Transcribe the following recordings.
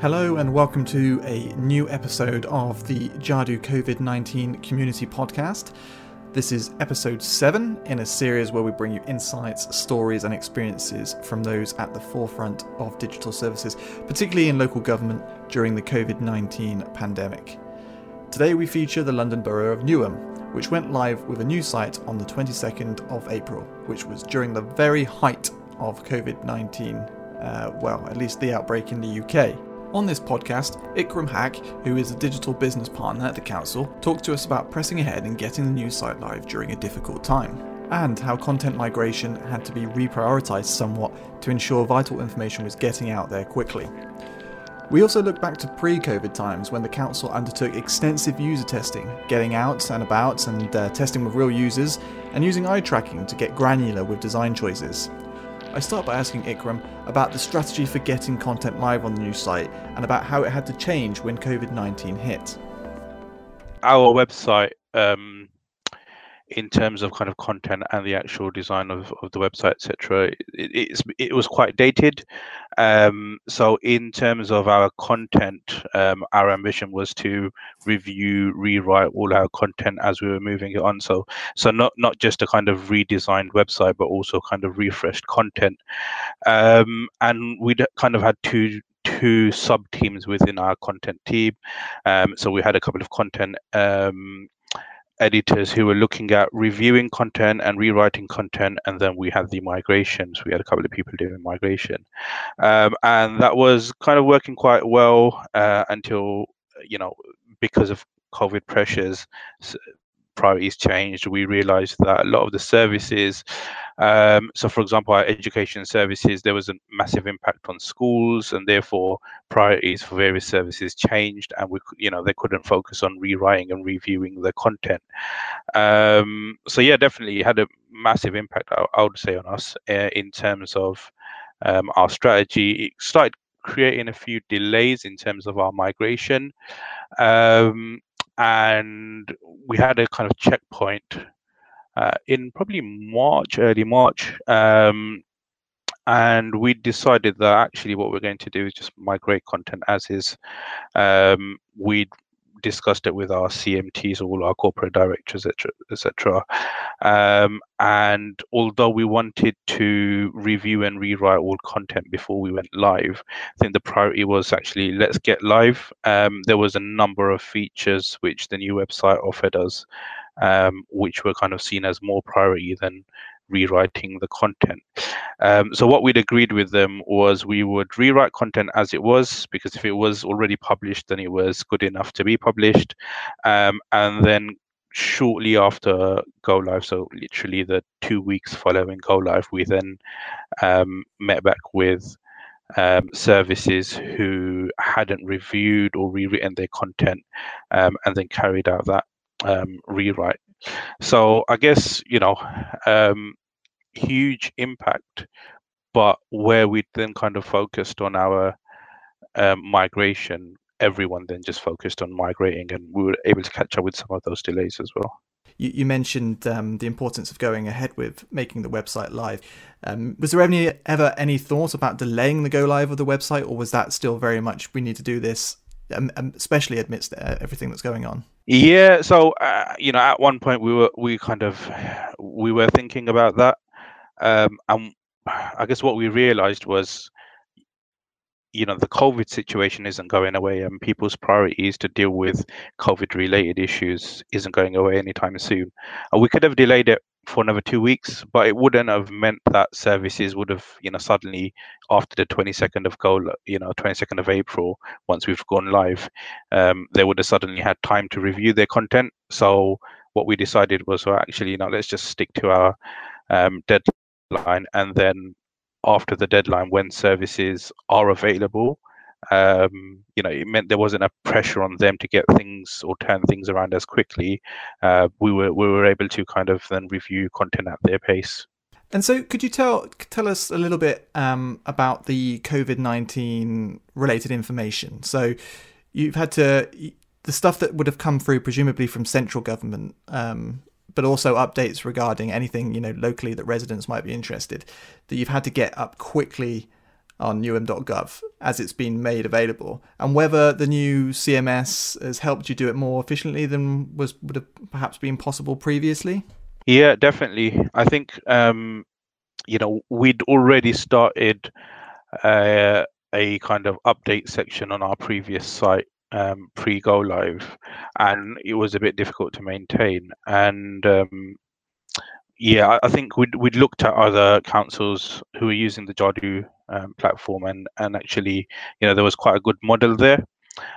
Hello, and welcome to a new episode of the Jadu COVID 19 Community Podcast. This is episode 7 in a series where we bring you insights, stories, and experiences from those at the forefront of digital services, particularly in local government during the COVID 19 pandemic. Today we feature the London Borough of Newham, which went live with a new site on the 22nd of April, which was during the very height of COVID 19, uh, well, at least the outbreak in the UK. On this podcast, Ikram Haq, who is a digital business partner at the council, talked to us about pressing ahead and getting the new site live during a difficult time, and how content migration had to be reprioritised somewhat to ensure vital information was getting out there quickly. We also look back to pre COVID times when the council undertook extensive user testing, getting out and about and uh, testing with real users, and using eye tracking to get granular with design choices. I start by asking Ikram about the strategy for getting content live on the new site and about how it had to change when COVID 19 hit. Our website, um, in terms of kind of content and the actual design of, of the website, etc., it, it was quite dated. Um, so, in terms of our content, um, our ambition was to review, rewrite all our content as we were moving it on. So, so not not just a kind of redesigned website, but also kind of refreshed content. Um, and we kind of had two two sub teams within our content team. Um, so we had a couple of content um, editors who were looking at reviewing content and rewriting content and then we had the migrations. We had a couple of people doing migration. Um, and that was kind of working quite well uh, until you know because of covid pressures priorities changed we realized that a lot of the services um, so, for example, our education services, there was a massive impact on schools, and therefore priorities for various services changed, and we, you know, they couldn't focus on rewriting and reviewing the content. Um, so, yeah, definitely had a massive impact, I, I would say, on us uh, in terms of um, our strategy. It started creating a few delays in terms of our migration. Um, and we had a kind of checkpoint uh, in probably March, early March. Um, and we decided that actually what we're going to do is just migrate content as is. Um, we discussed it with our CMTs, all our corporate directors, etc., etc. Um, and although we wanted to review and rewrite all content before we went live, I think the priority was actually let's get live. Um, there was a number of features which the new website offered us um, which were kind of seen as more priority than rewriting the content. Um, so what we'd agreed with them was we would rewrite content as it was because if it was already published, then it was good enough to be published, um, and then shortly after go live, so literally the two weeks following go live, we then um, met back with um, services who hadn't reviewed or rewritten their content um, and then carried out that um, rewrite. So I guess you know, um, huge impact, but where we then kind of focused on our um, migration, everyone then just focused on migrating, and we were able to catch up with some of those delays as well. You, you mentioned um, the importance of going ahead with making the website live. Um, was there any ever any thought about delaying the go live of the website, or was that still very much we need to do this, especially amidst uh, everything that's going on? Yeah, so uh, you know, at one point we were we kind of we were thinking about that, um, and I guess what we realized was, you know, the COVID situation isn't going away, and people's priorities to deal with COVID-related issues isn't going away anytime soon. And we could have delayed it for another two weeks, but it wouldn't have meant that services would have, you know, suddenly after the 22nd of go, you know, 22nd of April, once we've gone live, um, they would have suddenly had time to review their content. So what we decided was, well, actually, you know, let's just stick to our um, deadline, and then after the deadline, when services are available, um, you know, it meant there wasn't a pressure on them to get things or turn things around as quickly. Uh, we were we were able to kind of then review content at their pace. And so, could you tell tell us a little bit um, about the COVID nineteen related information? So, you've had to the stuff that would have come through presumably from central government, um, but also updates regarding anything you know locally that residents might be interested. That you've had to get up quickly on newham.gov as it's been made available, and whether the new CMS has helped you do it more efficiently than was would have perhaps been possible previously. Yeah, definitely. I think um, you know we'd already started uh, a kind of update section on our previous site um, pre go live, and it was a bit difficult to maintain. And um, yeah, I think we'd we'd looked at other councils who were using the Jadu um, platform, and and actually, you know, there was quite a good model there.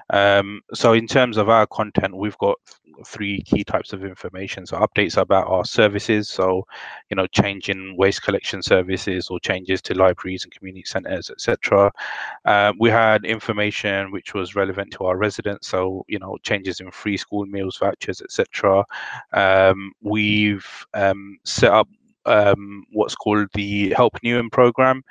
Um, so in terms of our content, we've got three key types of information. So updates about our services. So, you know, changing waste collection services or changes to libraries and community centres, etc. Uh, we had information which was relevant to our residents. So, you know, changes in free school meals vouchers, etc. Um, we've um, set up um, what's called the Help Newham program,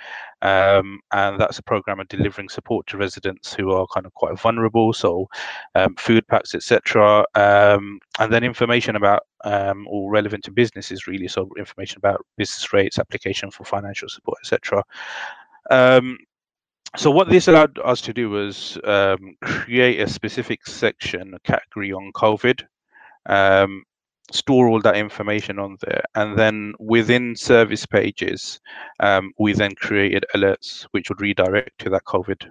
um, and that's a program of delivering support to residents who are kind of quite vulnerable, so um, food packs, etc., um, and then information about um, all relevant to businesses, really, so information about business rates, application for financial support, etc. Um, so what this allowed us to do was create a specific section, a category on COVID. Um, store all that information on there. And then within service pages um, we then created alerts which would redirect to that covid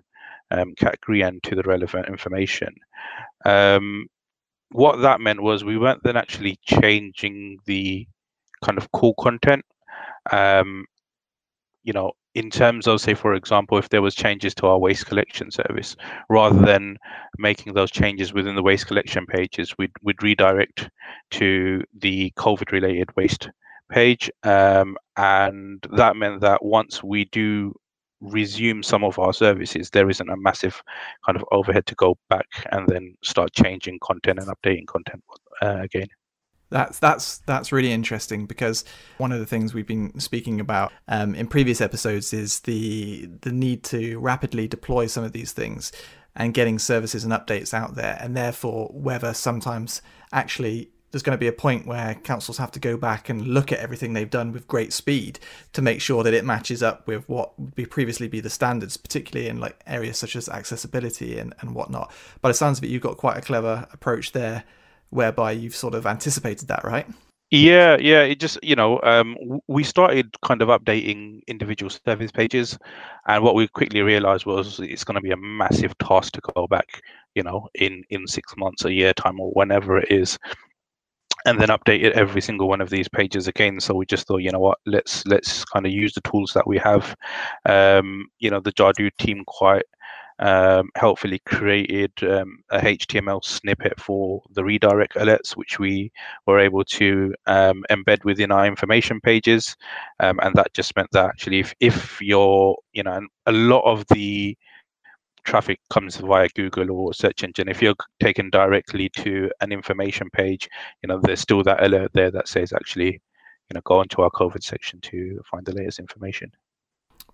um, category and to the relevant information. Um, what that meant was we weren't then actually changing the kind of core content. Um, you know in terms of say for example if there was changes to our waste collection service rather than making those changes within the waste collection pages we'd, we'd redirect to the covid related waste page. Um, and that meant that once we do resume some of our services there isn't a massive kind of overhead to go back and then start changing content and updating content uh, again that's that's that's really interesting because one of the things we've been speaking about um, in previous episodes is the the need to rapidly deploy some of these things and getting services and updates out there, and therefore whether sometimes actually there's going to be a point where councils have to go back and look at everything they've done with great speed to make sure that it matches up with what would be previously be the standards, particularly in like areas such as accessibility and, and whatnot. But it sounds it, you've got quite a clever approach there whereby you've sort of anticipated that, right? Yeah, yeah. It just you know um, we started kind of updating individual service pages, and what we quickly realized was it's going to be a massive task to go back, you know, in in six months, a year time, or whenever it is, and then update every single one of these pages again. So we just thought, you know what, let's let's kind of use the tools that we have. Um, you know, the Jadu team quite um, helpfully created um, a HTML snippet for the redirect alerts, which we were able to um, embed within our information pages. Um, and that just meant that actually, if, if you're, you know, a lot of the traffic comes via Google or search engine. If you're taken directly to an information page, you know, there's still that alert there that says actually, you know, go into our COVID section to find the latest information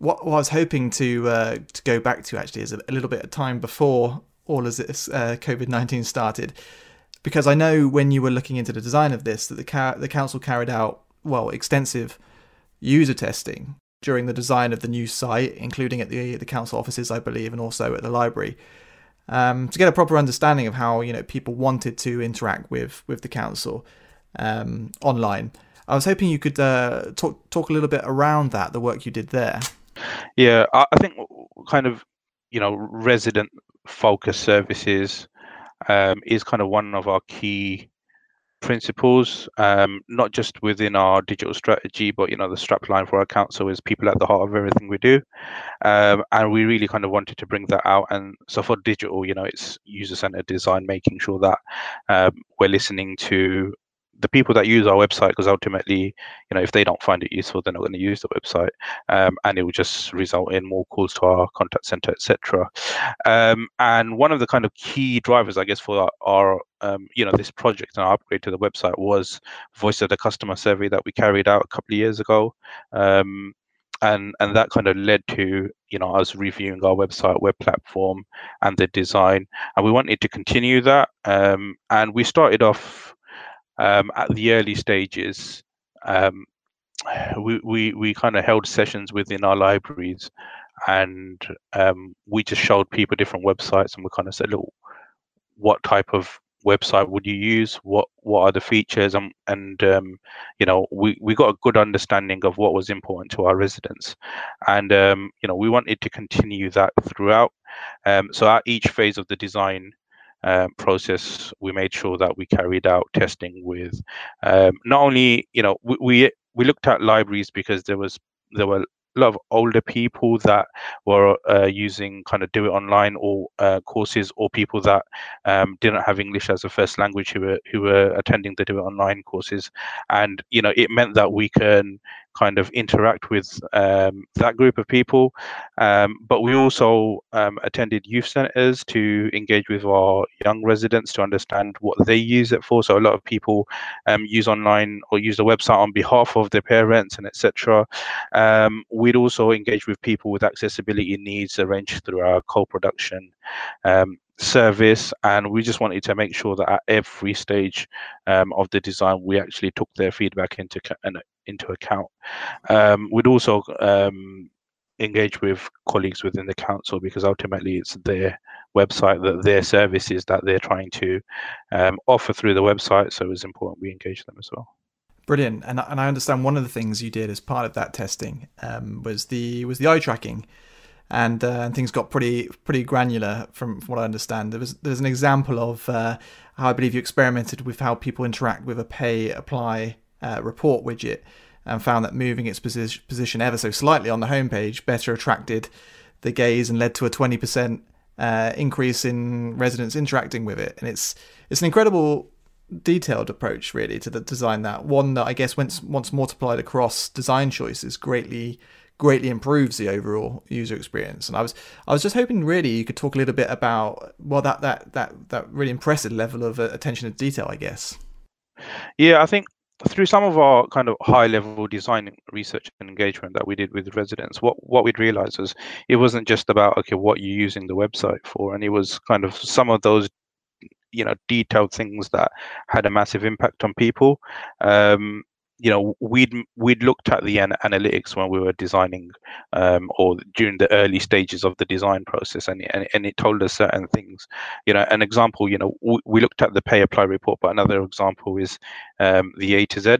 what, what I was hoping to uh, to go back to actually is a, a, little bit of time before all of this uh, COVID nineteen started, because I know when you were looking into the design of this that the the council carried out well extensive user testing during the design of the new site, including at the the council offices, I believe, and also at the library. Um, to get a proper understanding of how you know people wanted to interact with with the council um, online, I was hoping you could uh, talk talk a little bit around that, the work you did there. Yeah, I, think kind of you know resident focus services um, is kind of one of our key principles, um, not just within our digital strategy, but you know the strapline for our council is people at the heart of everything we do, um, and we really kind of wanted to bring that out. And so for digital, you know, it's user-centered design, making sure that um, we're listening to the people that use our website because ultimately you know if they don't find it useful they're not going to use the website um, and it will just result in more calls to our contact center etc um, and one of the kind of key drivers i guess for our, our um, you know this project and our upgrade to the website was voice of the customer survey that we carried out a couple of years ago. Um, and and that kind of led to you know us reviewing our website web platform and the design and we wanted to continue that. Um, and we started off um, at the early stages, um, we, we, we kind of held sessions within our libraries and um, we just showed people different websites, and we kind of said, look, what type of website would you use? What what are the features? And and um, you know we we got a good understanding of what was important to our residents. And um, you know we wanted to continue that throughout. Um, so at each phase of the design um, process we made sure that we carried out testing with um, not only you know we, we we looked at libraries because there was there were a lot of older people that were uh, using kind of do it online or uh, courses or people that um, didn't have english as a first language who were who were attending the do it online courses. And you know it meant that we can kind of interact with um, that group of people. Um, but we also um, attended youth centres to engage with our young residents to understand what they use it for. So a lot of people um, use online or use the website on behalf of their parents and etc. Um, we'd also engage with people with accessibility needs arranged through our co-production service and we just wanted to make sure that at every stage um, of the design we actually took their feedback into into account. Um, we'd also um, engage with colleagues within the council because ultimately it's their website that their services that they're trying to um, offer through the website. So it's important we engage them as well. Brilliant, and and I understand one of the things you did as part of that testing um, was the was the eye tracking, and uh, and things got pretty pretty granular from, from, what I understand. There was there's an example of uh, how I believe you experimented with how people interact with a pay apply uh, report widget and found that moving its posi- position ever so slightly on the homepage better attracted the gaze and led to a 20% uh, increase in residents interacting with it. And it's it's an incredible detailed approach really to the design that one that I guess once once multiplied across design choices greatly greatly improves the overall user experience. And I was I was just hoping really you could talk a little bit about well that that that that really impressive level of uh, attention to detail I guess. Yeah, I think through some of our kind of high level design research and engagement that we did with residents what what we'd realized was it wasn't just about okay what you're using the website for and it was kind of some of those you know detailed things that had a massive impact on people. Um, you know we'd we'd looked at the an- analytics when we were designing um, or during the early stages of the design process and, and and it told us certain things. You know an example you know we, we looked at the pay apply report but another example is um, the a to z.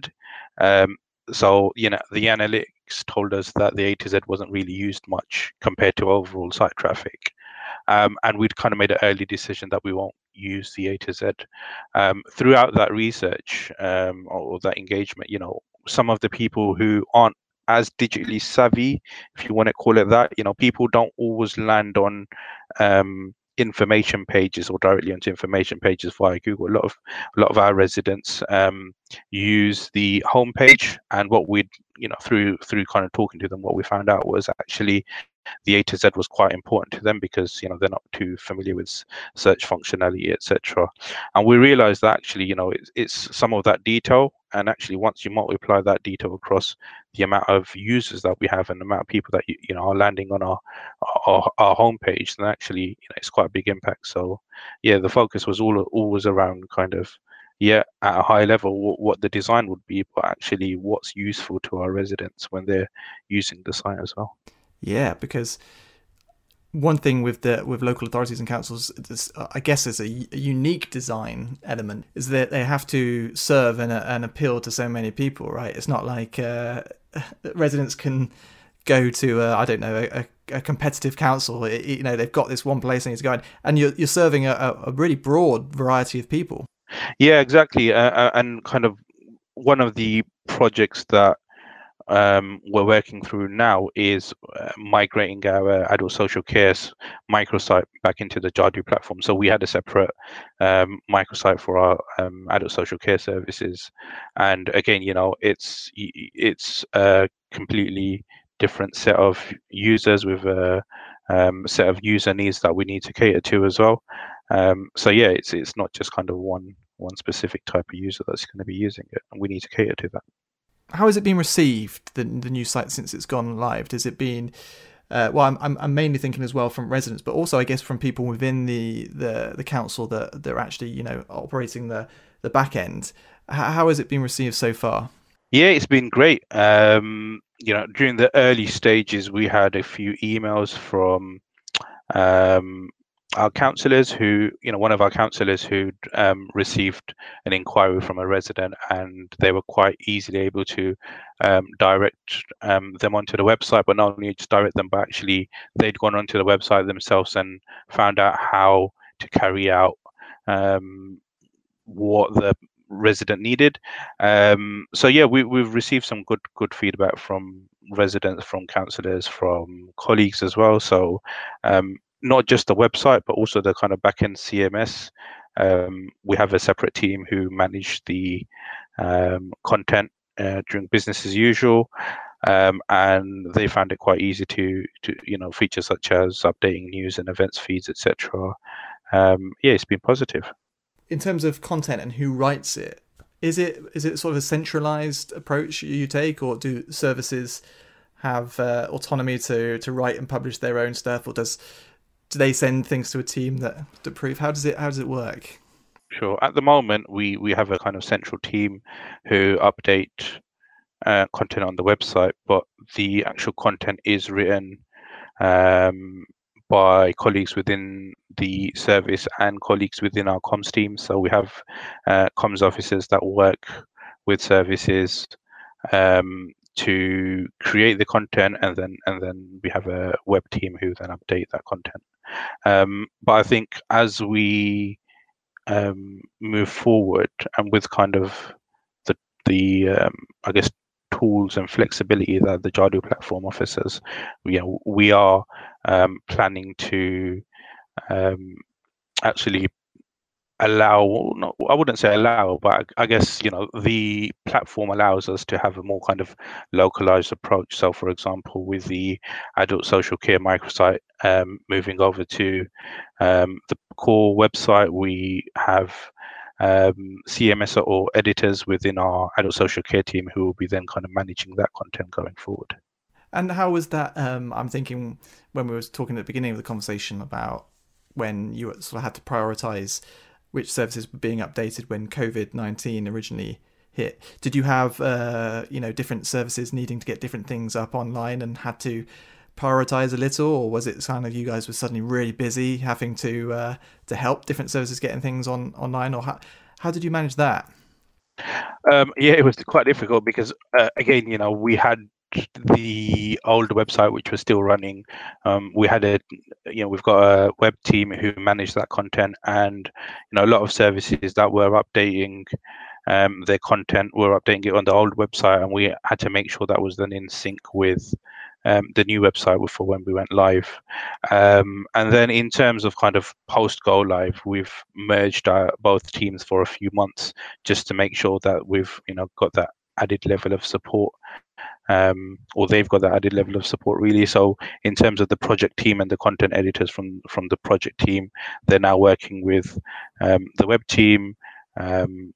Um, so you know the analytics told us that the a to z wasn't really used much compared to overall site traffic. Um, and we'd kind of made an early decision that we won't use the A to Z. Um, throughout that research um, or, or that engagement, you know, some of the people who aren't as digitally savvy, if you want to call it that, you know, people don't always land on um, information pages or directly onto information pages via Google. A lot of a lot of our residents um, use the homepage, and what we you know through through kind of talking to them, what we found out was actually the A to Z was quite important to them because you know they're not too familiar with search functionality, etc. And we realized that actually, you know, it's, it's some of that detail, and actually once you multiply that detail across the amount of users that we have and the amount of people that you, you know are landing on our our, our homepage, then actually you know it's quite a big impact. So yeah, the focus was all always around kind of yeah at a high level what, what the design would be, but actually what's useful to our residents when they're using the site as well. Yeah, because one thing with the with local authorities and councils, I guess, is a, a, unique design element is that they have to serve and, and appeal to so many people, right? It's not like uh, residents can go to I don't know a, a competitive council. It, you know, they've got this one place they need going, and you're you're serving a, a really broad variety of people. Yeah, exactly, uh, uh and kind of one of the projects that um, we're working through now is uh, migrating our adult social care microsite back into the Jadu platform. So we had a separate um, microsite for our um, adult social care services, and again, you know, it's it's a completely different set of users with a um, set of user needs that we need to cater to as well. Um, so yeah, it's it's not just kind of one one specific type of user that's going to be using it, and we need to cater to that how has it been received the the new site since it's gone live? Has it been uh, well, I'm, I'm mainly thinking as well from residents, but also I guess from people within the, the, the council that they're actually you know operating the the back end. How, how has it been received so far? Yeah, it's been great. Um, you know, during the early stages, we had a few emails from um, our councillors who, you know, one of our councillors who um, received an inquiry from a resident and they were quite easily able to um, direct um, them onto the website, but not only just direct them, but actually they'd gone onto the website themselves and found out how to carry out um, what the resident needed. Um, so yeah, we, we've received some good good feedback from residents, from councillors, from colleagues as well. So um, not just the website, but also the kind of backend CMS. Um, we have a separate team who manage the um, content uh, during business as usual. Um, and they found it quite easy to, to, you know, features such as updating news and events feeds, etc. Um, yeah, it's been positive. In terms of content and who writes it, is it is it sort of a centralized approach you take, or do services have uh, autonomy to to write and publish their own stuff, or does do they send things to a team that to prove? How does it how does it work? Sure. At the moment we we have a kind of central team who update uh, content on the website but the actual content is written um, by colleagues within the service and colleagues within our comms team. So we have uh, comms officers that work with services um, to create the content and then and then we have a web team who then update that content um, but I think as we um, move forward and with kind of the the um, I guess tools and flexibility that the Jadu platform offers us, we are um, planning to um, actually allow i wouldn't say allow but i guess you know the platform allows us to have a more kind of localized approach. So for example with the adult social care microsite um, moving over to um, the core website we have um, cms or editors within our adult social care team who will be then kind of managing that content going forward. And how was that um, i'm thinking when we were talking at the beginning of the conversation about when you sort of had to prioritize which services were being updated when COVID nineteen originally hit. Did you have uh, you know different services needing to get different things up online and had to prioritize a little, or was it kind of you guys were suddenly really busy having to uh, to help different services getting things on online, or how how did you manage that? Um, yeah, it was quite difficult because uh, again, you know, we had the old website which was still running. Um, we had a you know we've got a web team who managed that content and you know a lot of services that were updating um, their content were updating it on the old website and we had to make sure that was then in sync with um, the new website for when we went live. Um, and then in terms of kind of post go live we've merged our, both teams for a few months just to make sure that we've you know got that added level of support um, or they've got that added level of support really. So in terms of the project team and the content editors from from the project team, they're now working with um, the web team um,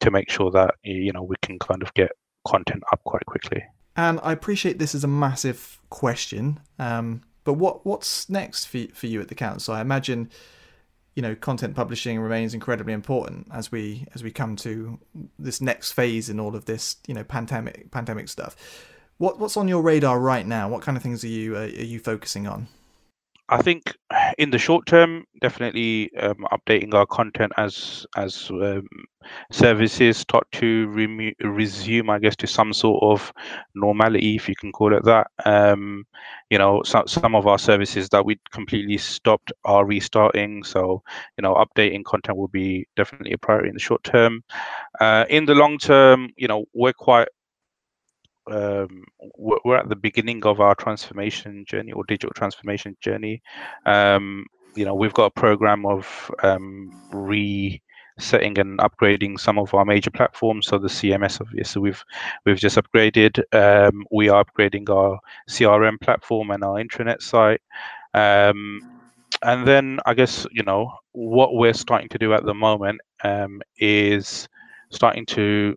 to make sure that you know we can kind of get content up quite quickly. And I appreciate this is a massive question, um, but what what's next for for you at the council? I imagine you know content publishing remains incredibly important as we as we come to this next phase in all of this you know pandemic pandemic stuff what what's on your radar right now what kind of things are you uh, are you focusing on I think in the short term, definitely um, updating our content as as um, services start to remu- resume, I guess, to some sort of normality, if you can call it that. Um, you know, some some of our services that we completely stopped are restarting. So, you know, updating content will be definitely a priority in the short term. Uh, in the long term, you know, we're quite um, we're at the beginning of our transformation journey or digital transformation journey. Um, you know, we've got a program of um, resetting and upgrading some of our major platforms. So the CMS, obviously, we've we've just upgraded. Um, we are upgrading our CRM platform and our intranet site. Um, and then I guess you know what we're starting to do at the moment um, is starting to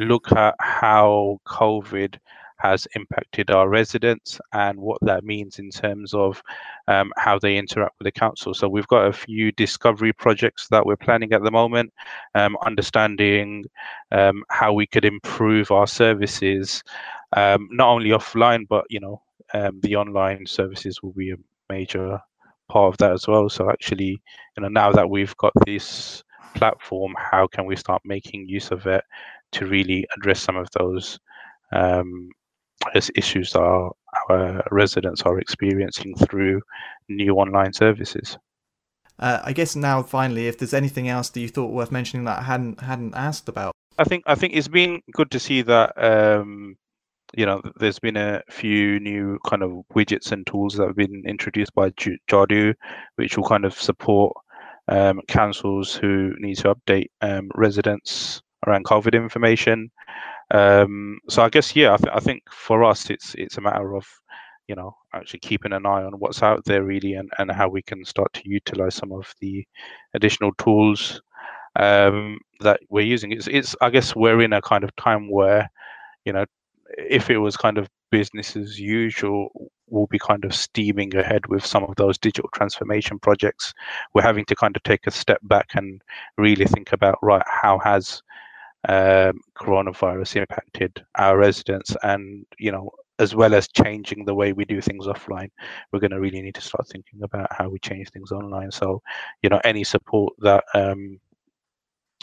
look at how COVID has impacted our residents and what that means in terms of um, how they interact with the council. So we've got a few discovery projects that we're planning at the moment, um, understanding um, how we could improve our services, um, not only offline, but you know, um, the online services will be a major part of that as well. So actually, you know, now that we've got this platform, how can we start making use of it to really address some of those um, issues that our, our residents are experiencing through new online services? Uh, I guess now, finally, if there's anything else that you thought worth mentioning that I hadn't hadn't asked about, I think I think it's been good to see that um, you know there's been a few new kind of widgets and tools that have been introduced by Jadu, which will kind of support um, councils who need to update um, residents around COVID information. Um, so I guess yeah, I, th- I, think for us it's it's a matter of you know actually keeping an eye on what's out there really and, and how we can start to utilize some of the additional tools um, that we're using. It's it's I guess we're in a kind of time where you know if it was kind of business as usual, we'll be kind of steaming ahead with some of those digital transformation projects. We're having to kind of take a step back and really think about right, how has um, coronavirus impacted our residents, and you know, as well as changing the way we do things offline, we're going to really need to start thinking about how we change things online. So, you know, any support that um,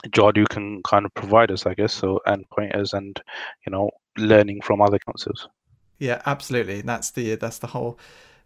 Jadu can kind of provide us, I guess, so and pointers and you know learning from other councils. Yeah, absolutely. That's the that's the whole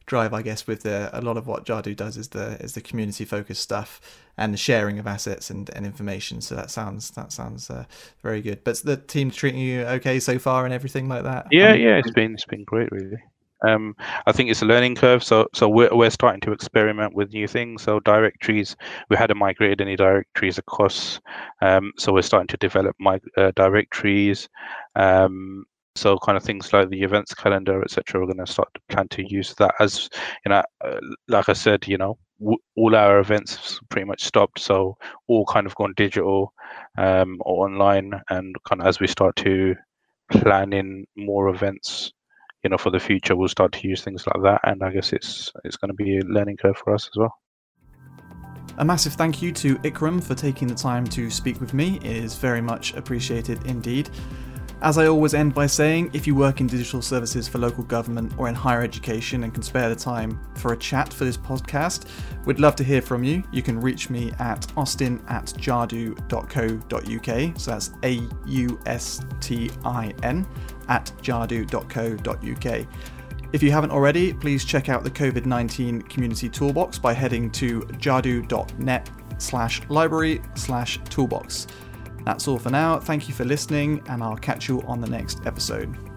drive, I guess, with the, a lot of what Jadu does is the is the community focused stuff and the sharing of assets and, and information. So that sounds that sounds uh, very good. But the team treating you okay so far and everything like that? Yeah, um, yeah, it's been it's been great, really. Um, I think it's a learning curve. So so we're we're starting to experiment with new things. So directories, we hadn't migrated any directories across. Um, so we're starting to develop my uh, directories. Um, so kind of things like the events calendar, etc. We're going to start to plan to use that as you know, uh, like I said, you know, w- all our events pretty much stopped. So all kind of gone digital um, or online, and kind of as we start to plan in more events you know, for the future, we'll start to use things like that. And I guess it's it's going to be a learning curve for us as well. A massive thank you to Ikram for taking the time to speak with me. It is very much appreciated indeed. As I always end by saying, if you work in digital services for local government or in higher education and can spare the time for a chat for this podcast, we'd love to hear from you. You can reach me at austin at jadu.co.uk. So that's A U S T I N at jadu.co.uk. If you haven't already, please check out the COVID 19 community toolbox by heading to jadu.net slash library slash toolbox. That's all for now. Thank you for listening, and I'll catch you on the next episode.